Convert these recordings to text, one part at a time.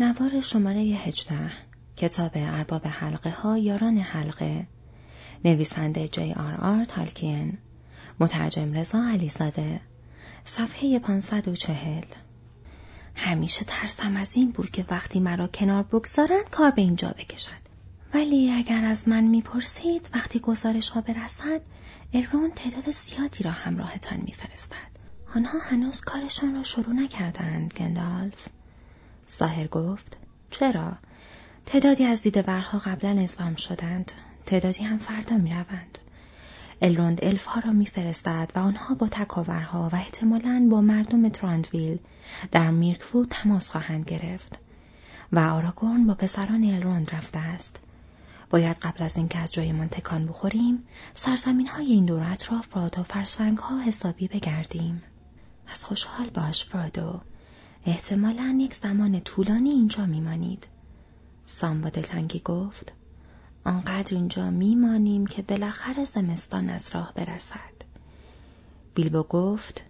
نوار شماره هجده کتاب ارباب حلقه ها یاران حلقه. نویسنده جی آر آر تالکین. مترجم رضا علیزاده. صفحه 540 همیشه ترسم از این بود که وقتی مرا کنار بگذارند کار به اینجا بکشد. ولی اگر از من می‌پرسید وقتی گزارش ها برسد ارون تعداد زیادی را همراهتان میفرستد. آنها هنوز کارشان را شروع نکردند گندالف. ظاهر گفت چرا؟ تعدادی از دیدورها قبلا اعزام شدند. تعدادی هم فردا می‌روند. الروند الف ها را میفرستد و آنها با تکاورها و احتمالاً با مردم تراندویل در میرکفود تماس خواهند گرفت و آراگورن با پسران الروند رفته است. باید قبل از اینکه از جایمان تکان بخوریم سرزمین های این دور اطراف را تا فرسنگ ها حسابی بگردیم. از خوشحال باش فرادو. احتمالا یک زمان طولانی اینجا میمانید. سام با دلتنگی گفت آنقدر اینجا میمانیم که بالاخره زمستان از راه برسد. بیلبو گفت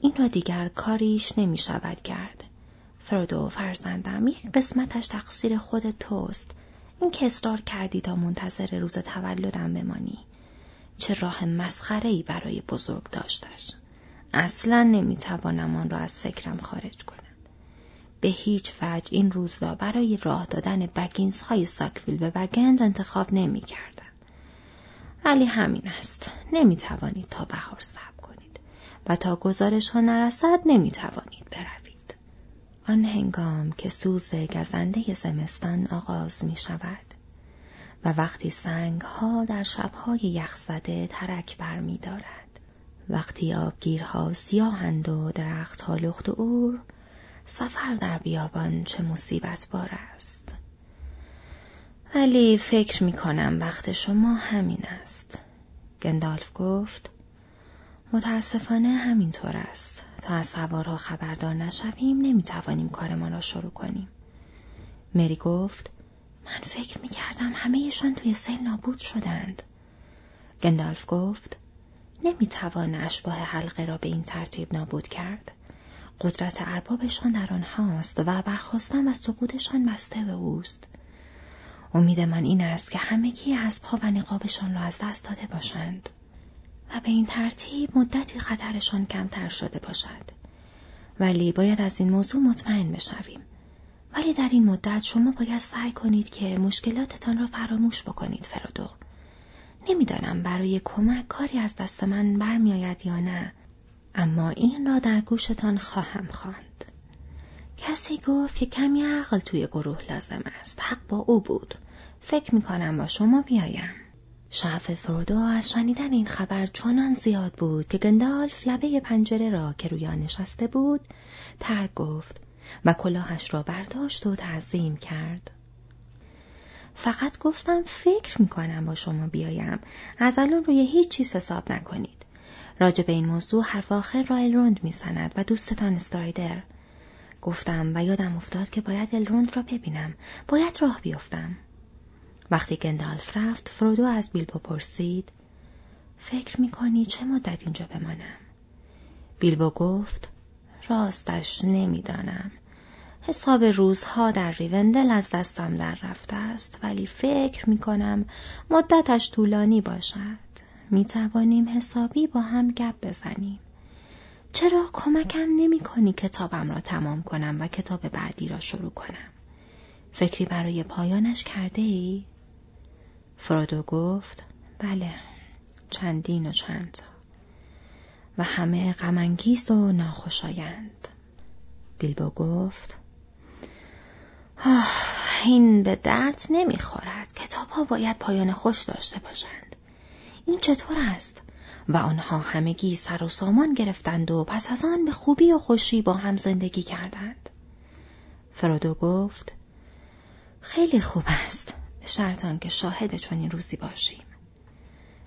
این را دیگر کاریش نمی شود کرد. فرودو فرزندم یک قسمتش تقصیر خود توست. این که اصرار کردی تا منتظر روز تولدم بمانی. چه راه مسخره ای برای بزرگ داشتش. اصلا نمی‌توانم آن را از فکرم خارج کنم. به هیچ وجه این روز را برای راه دادن بگینز های ساکویل به بگند انتخاب نمی کردم. ولی همین است. نمی توانید تا بهار صبر کنید و تا گزارش ها نرسد نمی توانید بروید. آن هنگام که سوز گزنده زمستان آغاز می شود و وقتی سنگ ها در شبهای یخزده ترک بر می دارد. وقتی آبگیرها سیاهند و درختها لخت و اور سفر در بیابان چه مصیبت بار است. ولی فکر می کنم وقت شما همین است. گندالف گفت متاسفانه همینطور است. تا از سوارها خبردار نشویم نمی توانیم کارمان را شروع کنیم. مری گفت من فکر می کردم همهشان توی سیل نابود شدند. گندالف گفت نمی توان اشباه حلقه را به این ترتیب نابود کرد. قدرت اربابشان در آنهاست و برخواستن و سقوطشان بسته به اوست. امید من این است که همگی پا و نقابشان را از دست داده باشند و به این ترتیب مدتی خطرشان کمتر شده باشد. ولی باید از این موضوع مطمئن بشویم. ولی در این مدت شما باید سعی کنید که مشکلاتتان را فراموش بکنید فرودو. نمی‌دانم برای کمک کاری از دست من برمیآید یا نه اما این را در گوشتان خواهم خواند. کسی گفت که کمی عقل توی گروه لازم است. حق با او بود. فکر می کنم با شما بیایم. شعف فرودو از شنیدن این خبر چنان زیاد بود که گندالف لبه پنجره را که روی نشسته بود ترک گفت و کلاهش را برداشت و تعظیم کرد. فقط گفتم فکر می کنم با شما بیایم. از الان روی هیچ چیز حساب نکنید. راجع به این موضوع حرف آخر را الروند می‌زند و دوستتان استرایدر. گفتم و یادم افتاد که باید الروند را ببینم. باید راه بیفتم. وقتی گندالف رفت فرودو از بیلبو پرسید فکر می‌کنی چه مدت اینجا بمانم؟ بیلبو گفت راستش نمی‌دانم. حساب روزها در ریوندل از دستم در رفته است ولی فکر می کنم مدتش طولانی باشد. می توانیم حسابی با هم گپ بزنیم. چرا کمکم نمی کنی کتابم را تمام کنم و کتاب بعدی را شروع کنم؟ فکری برای پایانش کرده ای؟ فرودو گفت بله چندین و چند و همه غمانگیز و ناخوشایند. بیلبو گفت آه این به درد نمی‌خورد کتاب ها باید پایان خوش داشته باشند. این چطور است؟ و آنها همگی سر و سامان گرفتند و پس از آن به خوبی و خوشی با هم زندگی کردند. فرودو گفت خیلی خوب است شرط که شاهد چنین روزی باشیم.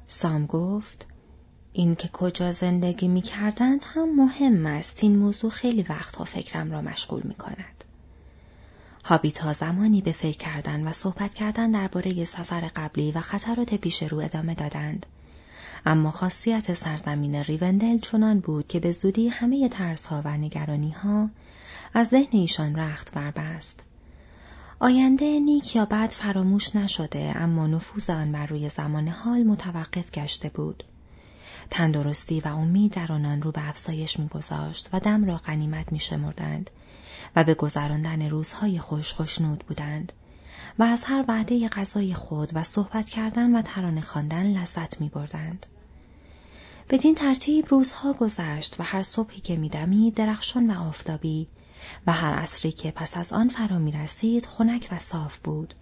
سام گفت این که کجا زندگی می کردند هم مهم است این موضوع خیلی وقتها فکرم را مشغول می کند. هابیت زمانی به فکر کردن و صحبت کردن درباره سفر قبلی و خطرات پیش رو ادامه دادند. اما خاصیت سرزمین ریوندل چنان بود که به زودی همه ترسها و نگرانیها از ذهن ایشان رخت بربست. آینده نیک یا بد فراموش نشده اما نفوذ آن بر روی زمان حال متوقف گشته بود. تندرستی و امید در آنان رو به افزایش میگذاشت و دم را غنیمت میشمردند و به گذراندن روزهای خوش خوشنود بودند و از هر وعده غذای خود و صحبت کردن و ترانه خواندن لذت می بردند. بدین ترتیب روزها گذشت و هر صبحی که میدمید درخشان و آفتابی و هر عصری که پس از آن فرا می رسید خنک و صاف بود.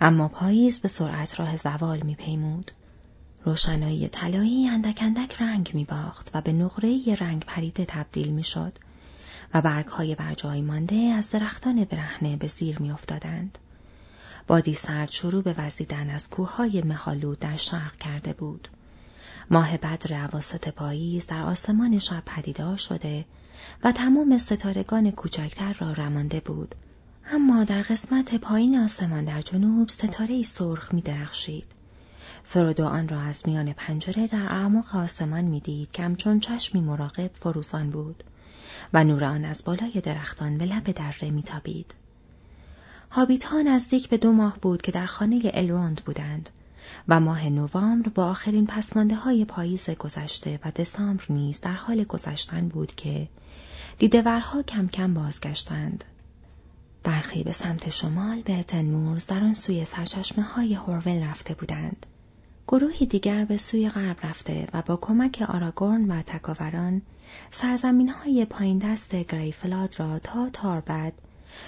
اما پاییز به سرعت راه زوال می پیمود. روشنایی طلایی اندک اندک رنگ می باخت و به نقره رنگ پریده تبدیل می شد و برگ های بر جای مانده از درختان برهنه به زیر می افتادند. بادی سرد شروع به وزیدن از کوههای مهالود در شرق کرده بود. ماه بدر عواست پاییز در آسمان شب پدیدار شده و تمام ستارگان کوچکتر را رمانده بود. اما در قسمت پایین آسمان در جنوب ستاره سرخ می درخشید. فرودو آن را از میان پنجره در اعماق آسمان می‌دید که همچون چشمی مراقب فروزان بود و نور آن از بالای درختان به لب دره میتابید. هابیت ها نزدیک به دو ماه بود که در خانه الروند بودند و ماه نوامبر با آخرین پسمانده های پاییز گذشته و دسامبر نیز در حال گذشتن بود که دیدورها کم کم بازگشتند. برخی به سمت شمال به اتنمورز در آن سوی سرچشمه های هورول رفته بودند. گروهی دیگر به سوی غرب رفته و با کمک آراگورن و تکاوران سرزمین های پایین دست گریفلاد را تا تاربد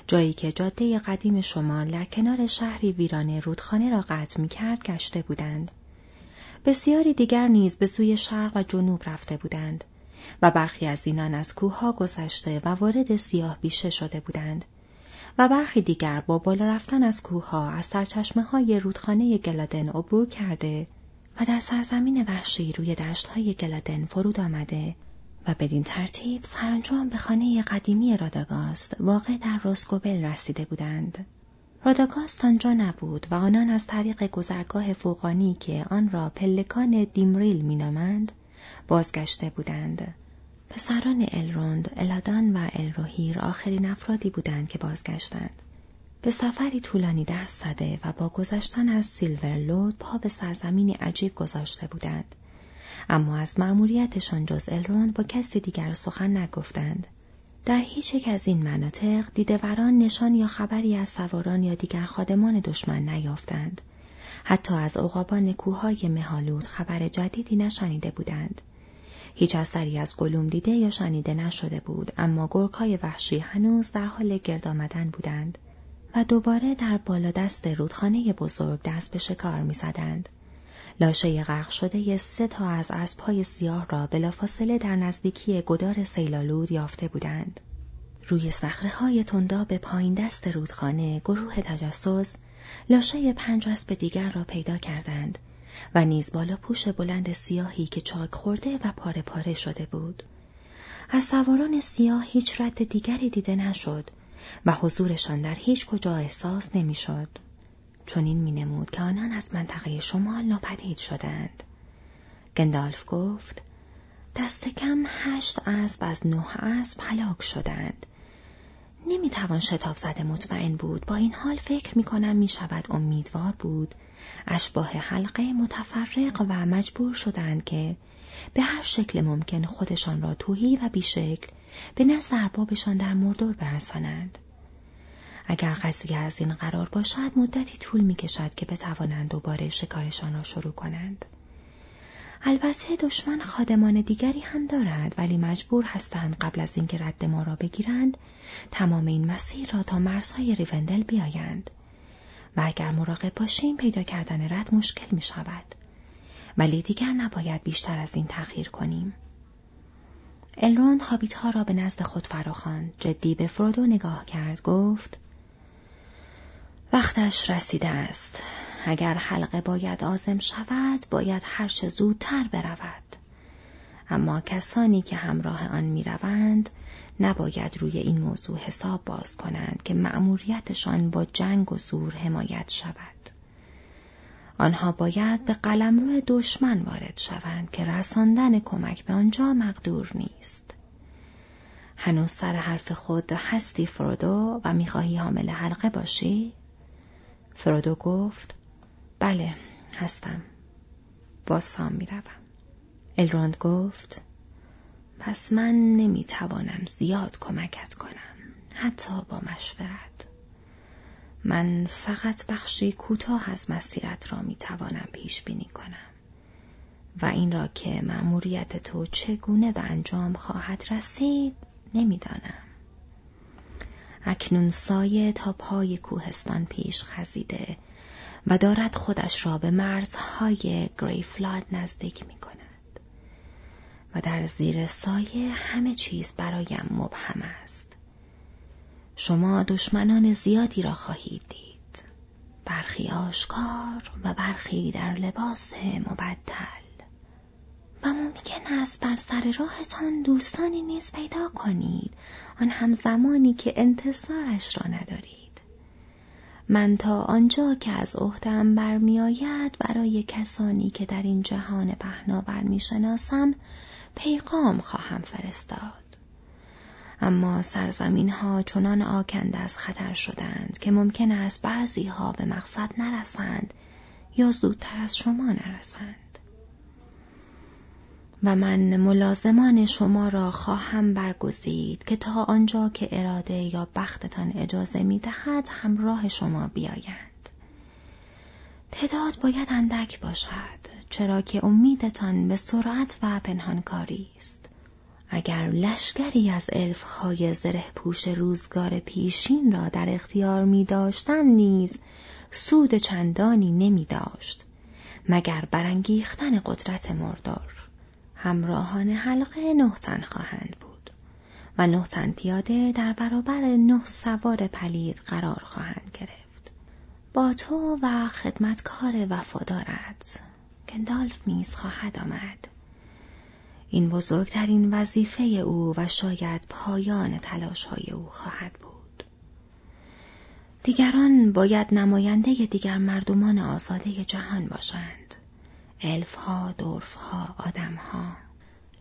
جایی که جاده قدیم شمال در کنار شهری ویرانه رودخانه را قطع می کرد گشته بودند. بسیاری دیگر نیز به سوی شرق و جنوب رفته بودند و برخی از اینان از کوهها گذشته و وارد سیاه بیشه شده بودند و برخی دیگر با بالا رفتن از کوهها از سرچشمه های رودخانه گلادن عبور کرده و در سرزمین وحشی روی دشت های گلادن فرود آمده و بدین ترتیب سرانجام به خانه قدیمی راداگاست واقع در روسکوبل رسیده بودند. راداگاست آنجا نبود و آنان از طریق گذرگاه فوقانی که آن را پلکان دیمریل مینامند بازگشته بودند. پسران الروند، الادان و الروهیر آخرین افرادی بودند که بازگشتند. به سفری طولانی دست زده و با گذشتن از سیلورلود پا به سرزمینی عجیب گذاشته بودند. اما از مأموریتشان جز الروند با کسی دیگر سخن نگفتند. در هیچ یک از این مناطق دیدوران نشان یا خبری از سواران یا دیگر خادمان دشمن نیافتند. حتی از عقابان کوههای مهالود خبر جدیدی نشنیده بودند. هیچ اثری از گلوم دیده یا شنیده نشده بود اما گرگهای وحشی هنوز در حال گرد آمدن بودند و دوباره در بالادست رودخانه بزرگ دست به شکار می زدند. لاشه غرق شده سه تا از اسبهای سیاه را بلافاصله در نزدیکی گدار سیلالود یافته بودند. روی صخره های تندا به پایین دست رودخانه گروه تجسس لاشه پنج اسب دیگر را پیدا کردند و نیز بالا پوش بلند سیاهی که چاک خورده و پاره پاره شده بود. از سواران سیاه هیچ رد دیگری دیده نشد و حضورشان در هیچ کجا احساس نمی‌شد. چون این می نمود که آنان از منطقه شمال ناپدید شدند. گندالف گفت دست کم هشت اسب از نه اسب هلاک شدند. نمی توان شتاب زده مطمئن بود با این حال فکر می کنم می شود امیدوار بود اشباه حلقه متفرق و مجبور شدند که به هر شکل ممکن خودشان را توهی و بیشکل به نزد اربابشان در مردور برسانند. اگر قضیه از این قرار باشد مدتی طول می کشد که بتوانند دوباره شکارشان را شروع کنند. البته دشمن خادمان دیگری هم دارد ولی مجبور هستند قبل از اینکه رد ما را بگیرند تمام این مسیر را تا مرزهای ریوندل بیایند و اگر مراقب باشیم پیدا کردن رد مشکل می شود. ولی دیگر نباید بیشتر از این تأخیر کنیم. الروند هابیت ها را به نزد خود فراخواند جدی به فرودو نگاه کرد گفت وقتش رسیده است اگر حلقه باید آزم شود باید هرچه زودتر برود. اما کسانی که همراه آن می‌روند نباید روی این موضوع حساب باز کنند که مأموریتشان با جنگ و زور حمایت شود. آنها باید به قلمرو دشمن وارد شوند که رساندن کمک به آنجا مقدور نیست. هنوز سر حرف خود هستی فرودو و می‌خواهی حامل حلقه باشی؟ فرودو گفت بله هستم. با سام می‌روم. الروند گفت پس من نمی‌توانم زیاد کمکت کنم. حتی با مشورت. من فقط بخشی کوتاه از مسیرت را می‌توانم پیش بینی کنم. و این را که مأموریت تو چگونه به انجام خواهد رسید نمی‌دانم. اکنون سایه تا پای کوهستان پیش خزیده. و دارد خودش را به مرزهای گریفلاد نزدیک می کند. و در زیر سایه همه چیز برایم مبهم است. شما دشمنان زیادی را خواهید دید. برخی آشکار و برخی در لباس مبدل. و ممکن است بر سر راهتان دوستانی نیز پیدا کنید آن هم زمانی که انتظارش را ندارید من تا آنجا که از عهدم برمیآید برای کسانی که در این جهان پهناور می‌شناسم پیغام خواهم فرستاد. اما سرزمین ها چنان آکنده از خطر شدند که ممکن است بعضی ها به مقصد نرسند یا زودتر از شما نرسند. و من ملازمان شما را خواهم برگزید که تا آنجا که اراده یا بختتان اجازه می دهد همراه شما بیایند. تعداد باید اندک باشد چرا که امیدتان به سرعت و پنهانکاری است. اگر لشکری از های زره پوش روزگار پیشین را در اختیار می داشتم نیز سود چندانی نمی داشت مگر برانگیختن قدرت مردار. همراهان حلقه نه تن خواهند بود و نه تن پیاده در برابر نه سوار پلید قرار خواهند گرفت. با تو و خدمتکار وفادارت گندالف نیز خواهد آمد. این بزرگترین وظیفه او و شاید پایان تلاش های او خواهد بود. دیگران باید نماینده دیگر مردمان آزاده جهان باشند. الف ها، دورف ها، آدم ها.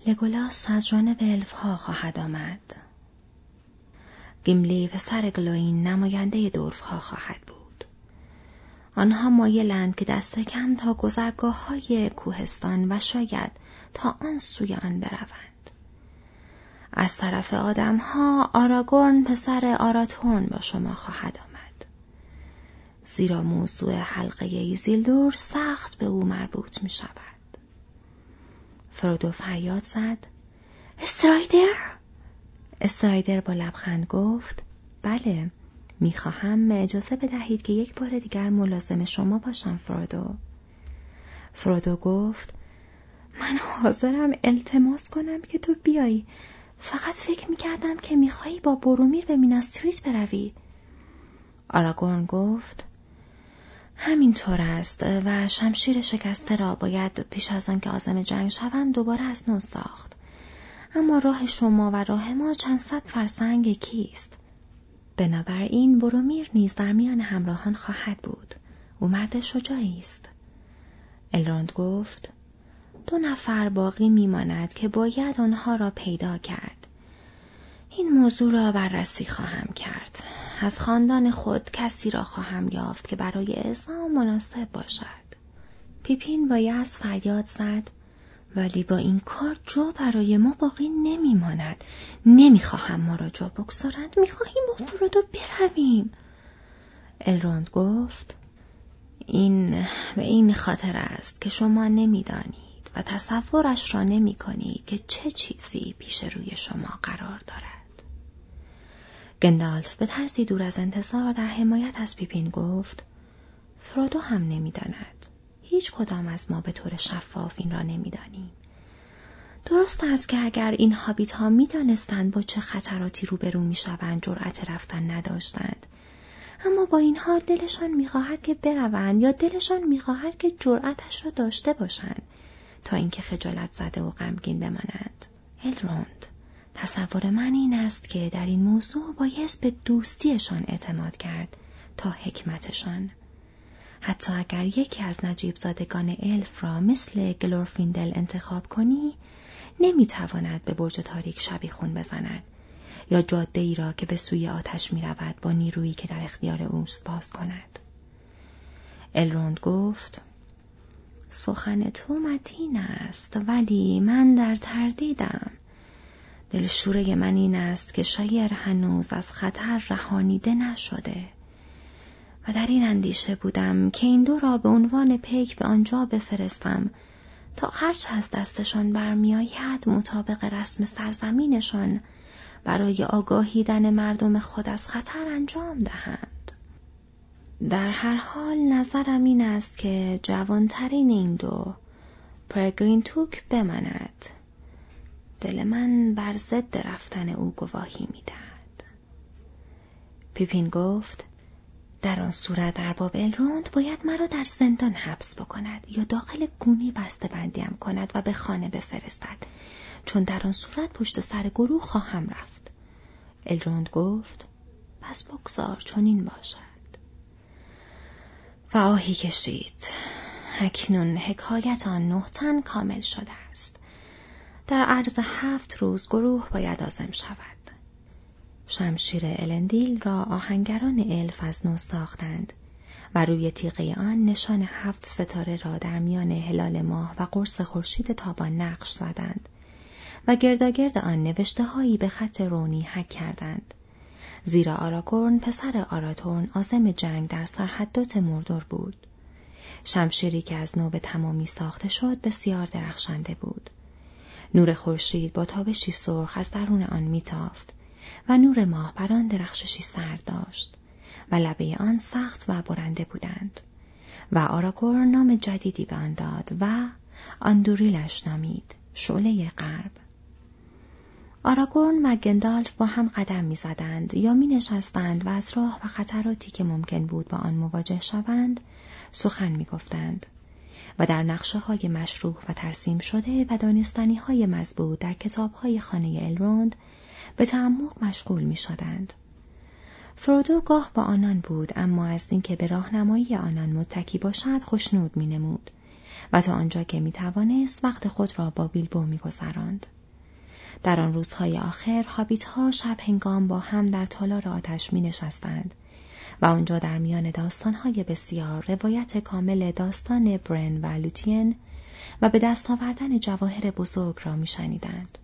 لگولاس از جانب الف ها خواهد آمد. گیملی پسر گلوین نماینده دورف ها خواهد بود. آنها مایلند که دست کم تا گذرگاه های کوهستان و شاید تا آن سوی آن بروند. از طرف آدم ها آراگورن پسر آراتورن با شما خواهد آمد. زیرا موضوع حلقه ایزیلدور سخت به او مربوط می شود. فرودو فریاد زد استرایدر؟ استرایدر با لبخند گفت بله می‌خواهم اجازه بدهید که یک بار دیگر ملازم شما باشم فرودو فرودو گفت من حاضرم التماس کنم که تو بیایی فقط فکر می‌کردم که میخوایی با برومیر به میناستریت بروی آراگورن گفت همینطور است و شمشیر شکسته را باید پیش از آن که آزم جنگ شوم دوباره از نو ساخت. اما راه شما و راه ما چند صد فرسنگ کیست؟ بنابراین برومیر نیز در میان همراهان خواهد بود. او مرد شجاعی است. الروند گفت دو نفر باقی میماند که باید آنها را پیدا کرد. این موضوع را بررسی خواهم کرد. از خاندان خود کسی را خواهم یافت که برای اعزام مناسب باشد. پیپین با یأس فریاد زد ولی با این کار جو برای ما باقی نمیماند. نمی‌خواهم ما را جا بگذارند. می‌خواهیم با فرودو برویم. الروند گفت این به این خاطر است که شما نمی‌دانید و تصورش را نمی کنید که چه چیزی پیش روی شما قرار دارد. گندالف به ترسی دور از انتظار در حمایت از پیپین گفت فرودو هم نمی‌داند. هیچ کدام از ما به طور شفاف این را نمی‌دانیم. درست است که اگر این هابیت ها می دانستند با چه خطراتی روبرو می شوند جرأت رفتن نداشتند. اما با این حال دلشان می‌خواهد که بروند یا دلشان می‌خواهد که جرأتش را داشته باشند تا اینکه خجالت زده و غمگین بمانند. الروند تصور من این است که در این موضوع بایست به دوستیشان اعتماد کرد تا حکمتشان. حتی اگر یکی از نجیب زادگان الف را مثل گلورفیندل انتخاب کنی، نمی‌تواند به برج تاریک شبی خون بزند یا جاده ای را که به سوی آتش می رود با نیرویی که در اختیار اوست باز کند. الروند گفت سخن تو متین است ولی من در تردیدم. دلشوره من این است که شایر هنوز از خطر رهانیده نشده و در این اندیشه بودم که این دو را به عنوان پیک به آنجا بفرستم تا هرچه از دستشان برمیآید مطابق رسم سرزمینشان برای آگاهیدن مردم خود از خطر انجام دهند. در هر حال نظرم این است که جوانترین این دو پرگرین توک بماند. دل من بر ضد رفتن او گواهی می‌دهد. پیپین گفت در آن صورت در باب الروند باید مرا در زندان حبس بکند یا داخل گونی بسته بندیم کند و به خانه بفرستد چون در آن صورت پشت سر گروه خواهم رفت. الروند گفت پس بگذار چون این باشد. و آهی کشید. اکنون حکایت آن نه کامل شده است. در عرض هفت روز گروه باید آزم شود شمشیر الندیل را آهنگران الف از نو ساختند و روی تیغه آن نشان هفت ستاره را در میان هلال ماه و قرص خورشید تابان نقش زدند و گرداگرد آن نوشته هایی به خط رونی حک کردند. زیرا آراگورن پسر آراتورن آزم جنگ در سرحدات مردور بود. شمشیری که از نو به تمامی ساخته شد بسیار درخشنده بود. نور خورشید با تابشی سرخ از درون آن میتافت و نور ماه بر آن درخششی سرد داشت و لبه آن سخت و برنده بودند و آراگور نام جدیدی به آن داد و آندوریلش نامید شعله غرب. آراگورن و گندالف با هم قدم می‌زدند یا می نشستند و از راه و خطراتی که ممکن بود با آن مواجه شوند سخن می گفتند و در نقشه های مشروع و ترسیم شده و دانستانی های مزبود در کتاب های خانه الروند به تعمق مشغول می شدند. فرودو گاه با آنان بود اما از اینکه به راهنمایی آنان متکی باشد خوشنود می نمود و تا آنجا که می توانست وقت خود را با بیلبو می گذراند. در آن روزهای آخر هابیت ها شب هنگام با هم در تالار آتش می نشستند و آنجا در میان داستانهای بسیار روایت کامل داستان برن و لوتین و به دست آوردن جواهر بزرگ را می شنیدند.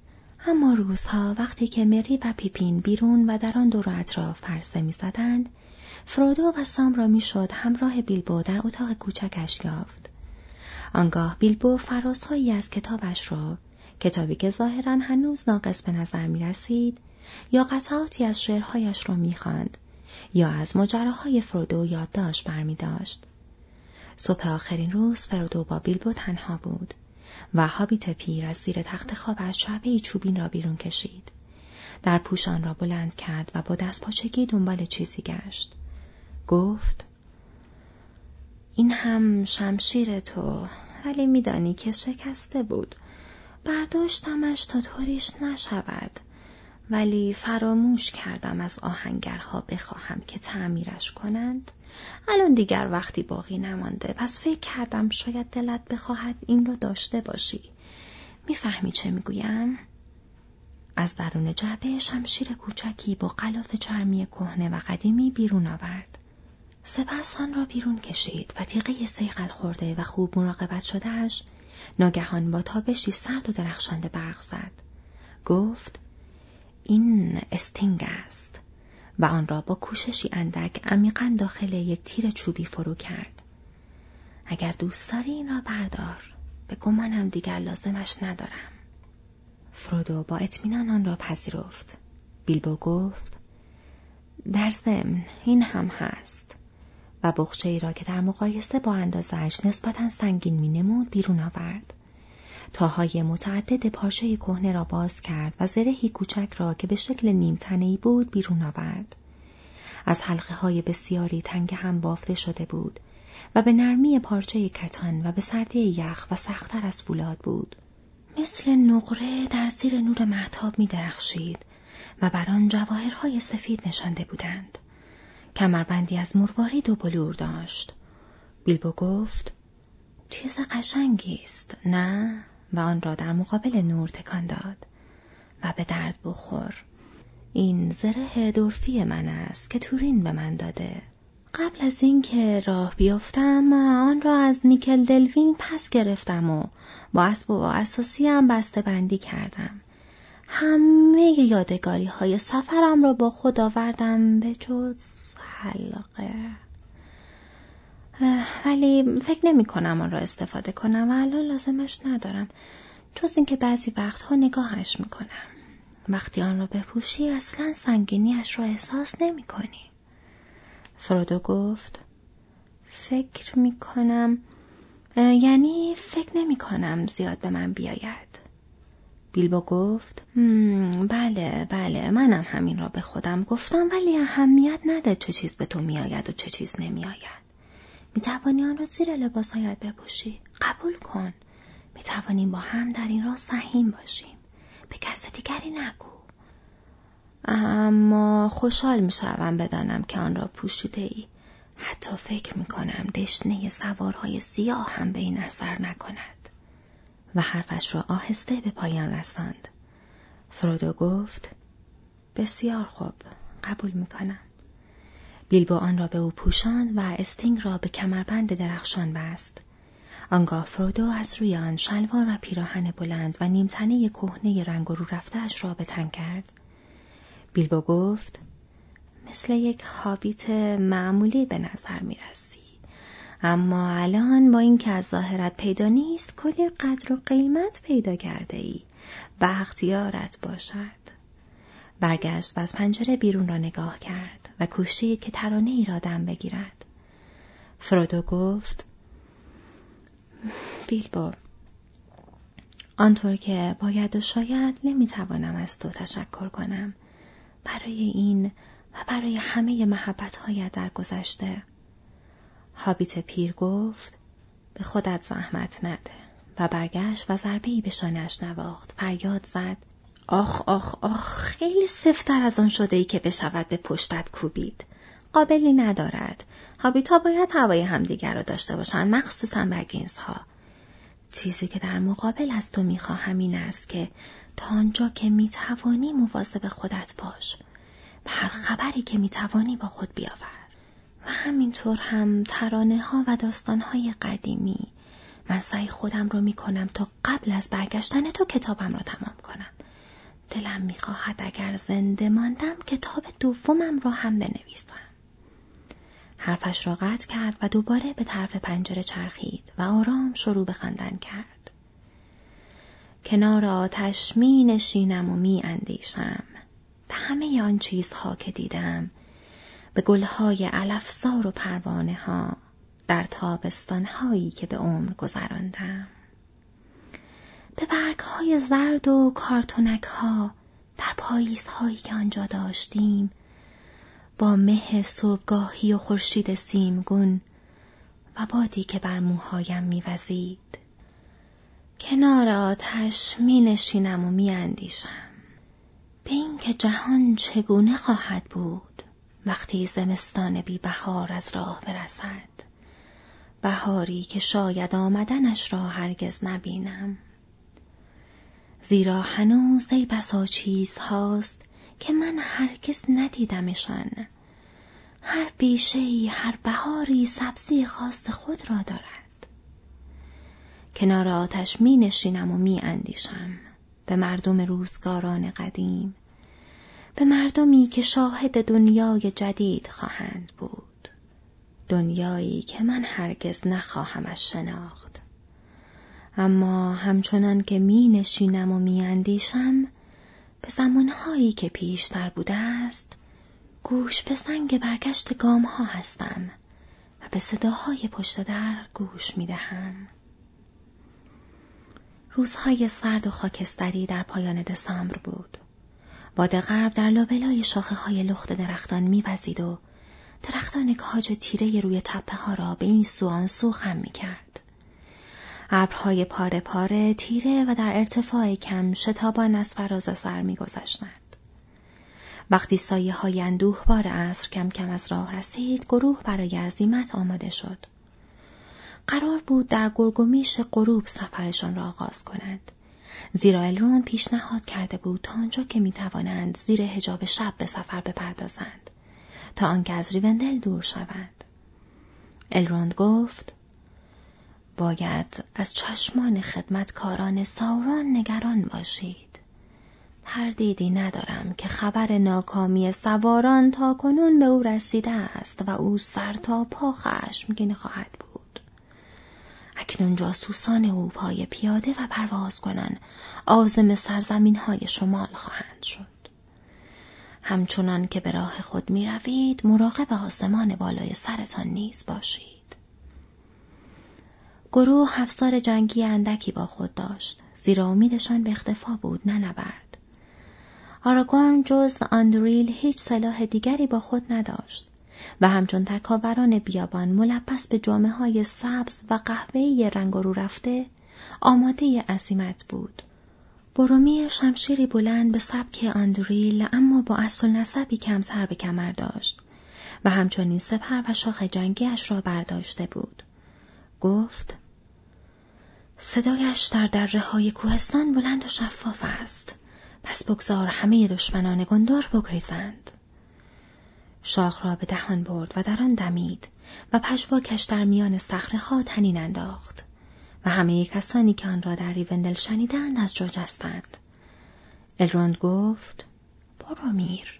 اما روزها وقتی که مری و پیپین بیرون و در آن دور اطراف پرسه می‌زدند فرودو و سام را می‌شد همراه بیلبو در اتاق کوچکش یافت آنگاه بیلبو فراسهایی از کتابش را کتابی که ظاهرا هنوز ناقص به نظر می رسید یا قطعاتی از شعرهایش را می‌خواند یا از ماجراهای فرودو یادداشت برمی داشت. صبح آخرین روز فرودو با بیلبو تنها بود. و هابیت پیر از زیر تخت خوابش شعبه چوبین را بیرون کشید. در پوشان را بلند کرد و با دست پاچگی دنبال چیزی گشت. گفت این هم شمشیر تو ولی میدانی که شکسته بود. برداشتمش تا طوریش نشود. ولی فراموش کردم از آهنگرها بخواهم که تعمیرش کنند. الان دیگر وقتی باقی نمانده پس فکر کردم شاید دلت بخواهد این را داشته باشی. می‌فهمی چه می‌گویم؟ از درون جعبه شمشیر کوچکی با غلاف چرمی کهنه و قدیمی بیرون آورد. سپس آن را بیرون کشید و تیغه سیقل خورده و خوب مراقبت شدهش ناگهان با تابشی سرد و درخشنده برق زد. گفت این استینگ است و آن را با کوششی اندک عمیقا داخل یک تیر چوبی فرو کرد. اگر دوست داری این را بردار به گمانم دیگر لازمش ندارم. فرودو با اطمینان آن را پذیرفت. بیلبو گفت در ضمن این هم هست و بخچه ای را که در مقایسه با اندازش نسبتا سنگین می نمود بیرون آورد. تاهای متعدد پارچه کهنه را باز کرد و زرهی کوچک را که به شکل نیم ای بود بیرون آورد. از حلقه های بسیاری تنگ هم بافته شده بود و به نرمی پارچه کتان و به سردی یخ و سختتر از فولاد بود. مثل نقره در زیر نور محتاب می درخشید و بر آن جواهرهای سفید نشانده بودند. کمربندی از مروارید و بلور داشت. بیلبو گفت چیز قشنگی است نه و آن را در مقابل نور تکان داد و به درد بخور این زره دورفی من است که تورین به من داده. قبل از اینکه راه بیفتم آن را از نیکل دلوین پس گرفتم و با اسب و اساسی هم بسته بندی کردم. همه یادگاری های سفرم را با خود آوردم به جز حلقه. ولی فکر نمی کنم آن را استفاده کنم و الان لازمش ندارم جز اینکه بعضی وقتها نگاهش می کنم. وقتی آن را بپوشی اصلا سنگینیش را احساس نمی کنی. فرودو گفت فکر می کنم یعنی فکر نمی کنم زیاد به من بیاید. بیلبو گفت بله بله منم همین را به خودم گفتم ولی اهمیت نده چه چیز به تو میآید و چه چیز نمیآید. می توانی آن را زیر لباسهایت بپوشی. قبول کن. می توانیم با هم در این راه سهیم باشیم. به کس دیگری نگو. اما خوشحال می شوم بدانم که آن را پوشیده ای. حتی فکر می کنم دشنه سوارهای سیاه هم به این اثر نکند. و حرفش را آهسته به پایان رساند. فرودو گفت بسیار خوب قبول می کنم. بیلبو آن را به او پوشاند و استینگ را به کمربند درخشان بست. آنگاه فرودو از روی آن شلوار و پیراهن بلند و نیمتنه کهنه رنگ رو رفتهاش را به تن کرد. بیلبو گفت مثل یک حابیت معمولی به نظر می رسی. اما الان با اینکه از ظاهرت پیدا نیست کلی قدر و قیمت پیدا کرده ای. بختیارت باشد. برگشت و از پنجره بیرون را نگاه کرد و کوشید که ترانه ای را دم بگیرد. فرودو گفت بیلبو آنطور که باید و شاید نمی‌توانم از تو تشکر کنم برای این و برای همه محبت در گذشته. هابیت پیر گفت به خودت زحمت نده و برگشت و ضربه به شانش نواخت فریاد زد آخ آخ آخ خیلی سفتر از آن شده ای که بشود به پشتت کوبید. قابلی ندارد. هابیتا باید هوای همدیگر را داشته باشند مخصوصا بگینز ها چیزی که در مقابل از تو می‌خواهم این است که تا آنجا که می‌توانی مواظب خودت باش. و هر خبری که می‌توانی با خود بیاور. و همینطور هم ترانه ها و داستان های قدیمی. من سعی خودم رو می‌کنم تا قبل از برگشتن تو کتابم را تمام کنم. دلم می‌خواهد اگر زنده ماندم کتاب دومم را هم بنویسم حرفش را قطع کرد و دوباره به طرف پنجره چرخید و آرام شروع به خواندن کرد. کنار آتش می نشینم و می اندیشم. به همه آن چیزها که دیدم به گلهای علفزار و پروانه ها در تابستانهایی که به عمر گذراندم. به برگهای زرد و کارتونک ها در پاییز هایی که آنجا داشتیم با مه صبحگاهی و خورشید سیمگون و بادی که بر موهایم میوزید. کنار آتش می نشینم و می اندیشم به اینکه جهان چگونه خواهد بود وقتی زمستان بی بهار از راه برسد؟ بهاری که شاید آمدنش را هرگز نبینم. زیرا هنوز ای بسا چیز هاست که من هرگز ندیدمشان. هر بیشهای هر بهاری سبزی خاص خود را دارد. کنار آتش می نشینم و می اندیشم. به مردم روزگاران قدیم به مردمی که شاهد دنیای جدید خواهند بود. دنیایی که من هرگز نخواهمش شناخت. اما همچنان که می نشینم و می اندیشم به زمانهایی که پیشتر بوده است گوش به سنگ برگشت گام ها هستم و به صداهای پشت در گوش می دهم. روزهای سرد و خاکستری در پایان دسامبر بود. باد غرب در لابلای شاخه های لخت درختان میوزید و درختان کاج تیره روی تپه ها را به این سو آن سو خم می کرد. ابرهای پاره پاره تیره و در ارتفاع کم شتابان از فراز سر می گذاشتند. وقتی سایه های اندوه بار عصر کم کم از راه رسید گروه برای عزیمت آماده شد. قرار بود در گرگومیش غروب سفرشان را آغاز کنند. زیرا الرون پیشنهاد کرده بود تا آنجا که می‌توانند زیر هجاب شب به سفر بپردازند تا آنکه از ریوندل دور شوند الروند گفت باید از چشمان خدمتکاران ساوران نگران باشید. تردیدی ندارم که خبر ناکامی سواران تا کنون به او رسیده است و او سر تا پا خشمگین خواهد بود. اکنون جاسوسان او پای پیاده و پرواز کنن آزم سرزمین های شمال خواهند شد. همچنان که به راه خود می روید مراقب آسمان بالای سرتان نیز باشید. گروه افسار جنگی اندکی با خود داشت زیرا امیدشان به اختفا بود نه نبرد. آراگورن جز آندریل هیچ سلاح دیگری با خود نداشت و همچون تکاوران بیابان ملبس به جامعه های سبز و قهوه‌ای رنگ رو رفته آماده عصیمت بود. برومیر شمشیری بلند به سبک آندریل اما با اصل نسبی کمتر به کمر داشت و همچنین سپر و شاخ جنگیش را برداشته بود. گفت صدایش در دره های کوهستان بلند و شفاف است. پس بگذار همه دشمنان گندار بگریزند. شاخ را به دهان برد و در آن دمید و پشواکش در میان صخره ها تنین انداخت. و همه کسانی که آن را در ریوندل شنیدند از جا جستند. الروند گفت برو میر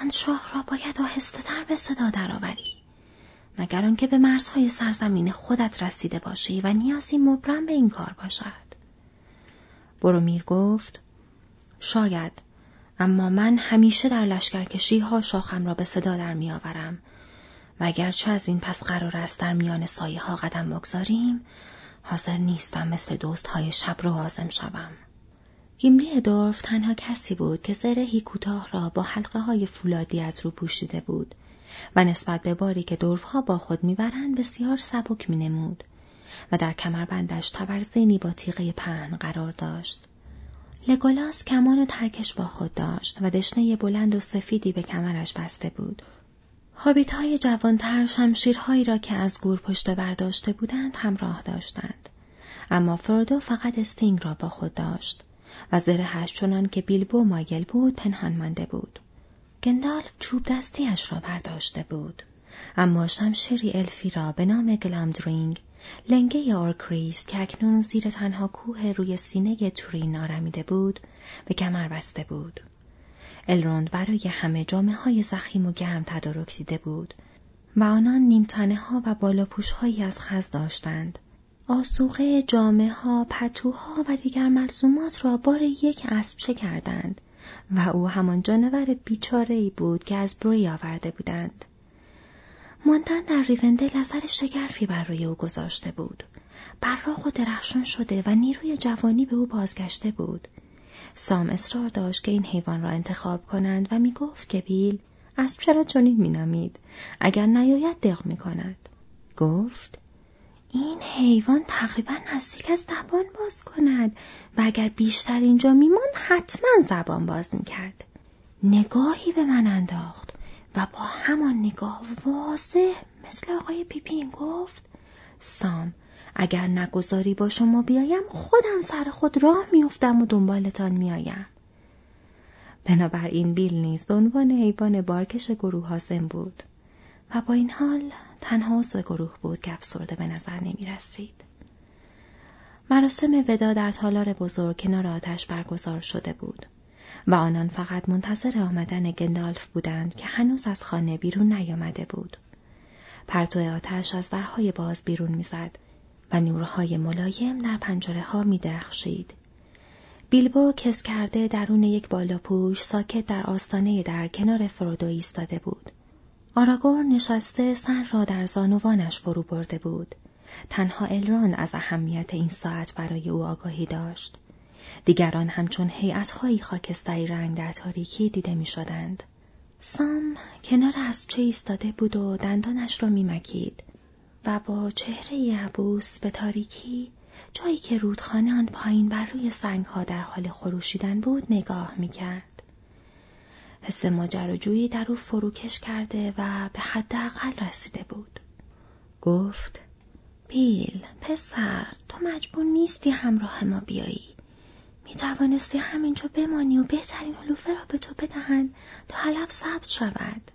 آن شاخ را باید آهسته تر به صدا درآوری مگر آنکه به مرزهای سرزمین خودت رسیده باشی و نیازی مبرم به این کار باشد. برومیر گفت شاید اما من همیشه در لشکرکشی ها شاخم را به صدا در میآورم. و اگرچه از این پس قرار است در میان سایه ها قدم بگذاریم حاضر نیستم مثل دوست های شب رو آزم شوم. گیملی دورف تنها کسی بود که زرهی کوتاه را با حلقه های فولادی از رو پوشیده بود. و نسبت به باری که ها با خود می‌برند بسیار سبک مینمود و در کمربندش تبرزینی با تیغه پهن قرار داشت. لگولاس کمان و ترکش با خود داشت و دشنه بلند و سفیدی به کمرش بسته بود هابیت های جوانتر شمشیرهایی را که از گورپشته برداشته بودند همراه داشتند. اما فرودو فقط استینگ را با خود داشت و زرهش چنان که بیلبو مایل بود پنهان مانده بود. گندالف چوب دستیش را برداشته بود. اما شمشیری الفی را به نام گلامدرینگ لنگه اورکریست که اکنون زیر تنها کوه روی سینه تورین آرمیده بود به کمر بسته بود. الروند برای همه جامه های ضخیم و گرم تدارک دیده بود و آنان نیمتنه ها و بالاپوش هایی از خز داشتند. آسوقه جامعه ها، پتوها و دیگر ملزومات را بار یک اسب کردند و او همان جانور بیچاره ای بود که از بروی آورده بودند. ماندن در ریوندل نظر شگرفی بر روی او گذاشته بود. براق و درخشان شده و نیروی جوانی به او بازگشته بود. سام اصرار داشت که این حیوان را انتخاب کنند و می گفت که بیل اسب چرا چنین مینامید اگر نیاید دق می کند. گفت این حیوان تقریبا نزدیک از زبان باز کند و اگر بیشتر اینجا میماند حتما زبان باز می‌کرد. نگاهی به من انداخت و با همان نگاه واضح مثل آقای پیپین گفت سام اگر نگذاری با شما بیایم خودم سر خود راه میافتم و دنبالتان میآیم بنابراین بیل نیز به عنوان حیوان بارکش گروه حاسم بود و با این حال تنها عضو گروه بود که افسرده به نظر نمی رسید. مراسم ودا در تالار بزرگ کنار آتش برگزار شده بود و آنان فقط منتظر آمدن گندالف بودند که هنوز از خانه بیرون نیامده بود. پرتو آتش از درهای باز بیرون می‌زد و نورهای ملایم در پنجره ها می درخشید. بیلبو کس کرده درون یک بالاپوش ساکت در آستانه در کنار فرودو ایستاده بود. آراگور نشسته سر را در زانوانش فرو برده بود. تنها الرون از اهمیت این ساعت برای او آگاهی داشت. دیگران همچون هیئتهایی خاکستری رنگ در تاریکی دیده می شدند. سام کنار اسبچه ایستاده بود و دندانش را می مکید. و با چهره عبوس به تاریکی جایی که رودخانه آن پایین بر روی سنگها در حال خروشیدن بود نگاه می‌کرد. حس ماجراجویی در او فروکش کرده و به حداقل رسیده بود. گفت بیل پسر تو مجبور نیستی همراه ما بیایی. می توانستی همینجا بمانی و بهترین علوفه را به تو بدهند تا حلب سبز شود.